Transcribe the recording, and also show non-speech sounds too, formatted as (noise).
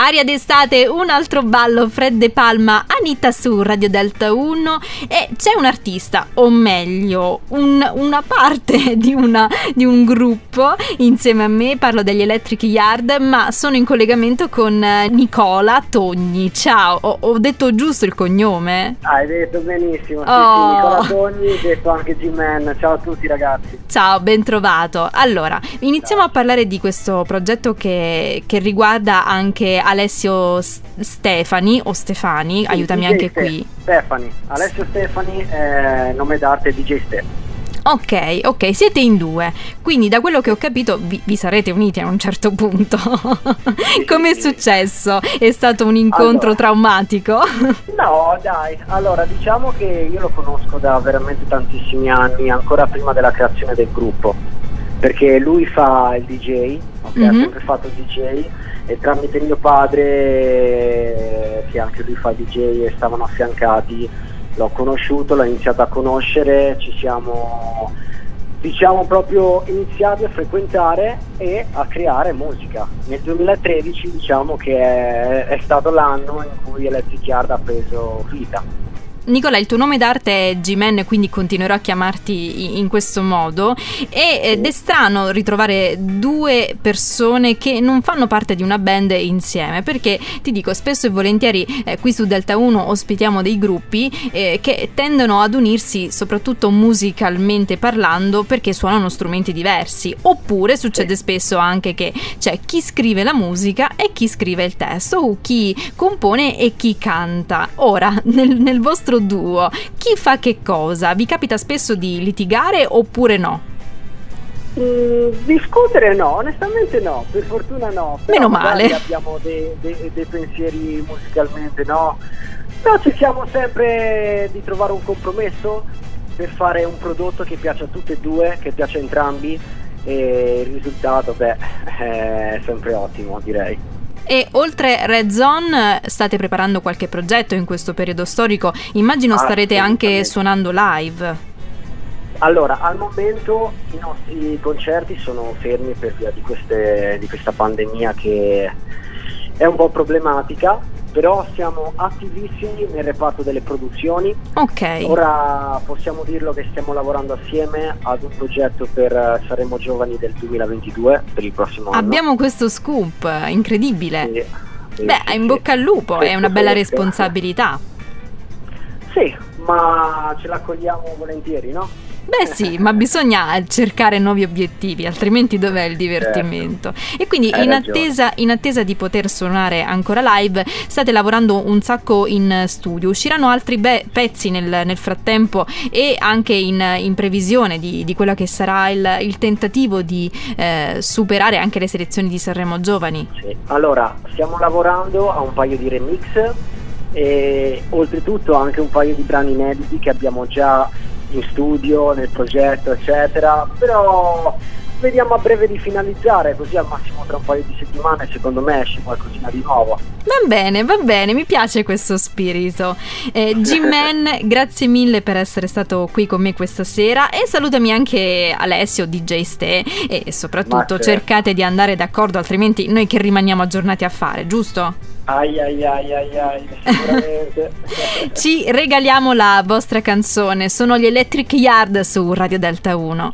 Aria d'estate, un altro ballo, Fred De Palma, Anita su Radio Delta 1 e c'è un artista, o meglio, un, una parte (laughs) di, una, di, un gruppo insieme a me, parlo degli Electric Yard, ma sono in collegamento con Nicola Togni. Ciao, ho, ho detto giusto il cognome? Hai detto benissimo, sì, oh. sì, Nicola Togni, detto anche G-Man. Ciao a tutti ragazzi. Ciao, ben trovato. Allora, iniziamo Ciao. a parlare di questo progetto che, che riguarda anche Alessio Stefani o Stefani, sì, aiutami DJ anche Ste- qui. Stefani, Alessio Stefani, eh, nome d'arte DJ Stefani. Ok, ok, siete in due, quindi da quello che ho capito vi, vi sarete uniti a un certo punto. (laughs) Come è successo? È stato un incontro allora, traumatico? no, dai, allora diciamo che io lo conosco da veramente tantissimi anni, ancora prima della creazione del gruppo, perché lui fa il DJ, okay, mm-hmm. ha mhm. sempre fatto il DJ e tramite mio padre, che anche lui fa DJ e stavano affiancati, l'ho conosciuto, l'ho iniziato a conoscere, ci siamo diciamo proprio iniziati a frequentare e a creare musica. Nel 2013 diciamo che è, è stato l'anno in cui Electric Yard ha preso vita. Nicola, il tuo nome d'arte è G-Man, quindi continuerò a chiamarti in questo modo. Ed è strano ritrovare due persone che non fanno parte di una band insieme, perché ti dico, spesso e volentieri eh, qui su Delta 1 ospitiamo dei gruppi eh, che tendono ad unirsi soprattutto musicalmente parlando perché suonano strumenti diversi. Oppure succede spesso anche che c'è chi scrive la musica e chi scrive il testo, o chi compone e chi canta. Ora, nel, nel vostro duo, chi fa che cosa? Vi capita spesso di litigare oppure no? Mm, discutere no, onestamente no, per fortuna no. Però Meno male. Abbiamo dei, dei, dei pensieri musicalmente, no? Però cerchiamo sempre di trovare un compromesso per fare un prodotto che piace a tutte e due, che piace a entrambi e il risultato, beh, è sempre ottimo direi. E oltre Red Zone state preparando qualche progetto in questo periodo storico? Immagino starete anche suonando live. Allora, al momento i nostri concerti sono fermi per via di, queste, di questa pandemia che è un po' problematica, però siamo attivissimi nel reparto delle produzioni. Ok. Ora possiamo dirlo che stiamo lavorando assieme ad un progetto per Saremo Giovani del 2022, per il prossimo anno. Abbiamo questo scoop, incredibile. Sì, sì, Beh, sì, in bocca al lupo, è una bella responsabilità. Sì, ma ce l'accogliamo volentieri, no? Beh sì, ma bisogna cercare nuovi obiettivi, altrimenti dov'è il divertimento? Certo. E quindi in attesa, in attesa, di poter suonare ancora live, state lavorando un sacco in studio. Usciranno altri be- pezzi nel, nel, frattempo e anche in, in previsione di, di, quello che sarà il, il tentativo di eh, superare anche le selezioni di Sanremo Giovani. Sì. Allora, stiamo lavorando a un paio di remix e oltretutto anche un paio di brani inediti che abbiamo già in studio, nel progetto, eccetera, però vediamo a breve di finalizzare, così al massimo tra un paio di settimane secondo me esce qualcosina di nuovo. Va bene, va bene, mi piace questo spirito. Eh, (laughs) G-Man, grazie mille per essere stato qui con me questa sera e salutami anche Alessio, DJ Ste e soprattutto certo. cercate di andare d'accordo, altrimenti noi che rimaniamo aggiornati a fare, giusto? Ai ai ai ai ai, sicuramente. (laughs) Ci regaliamo la vostra canzone, sono gli Electric Yard su Radio Delta 1.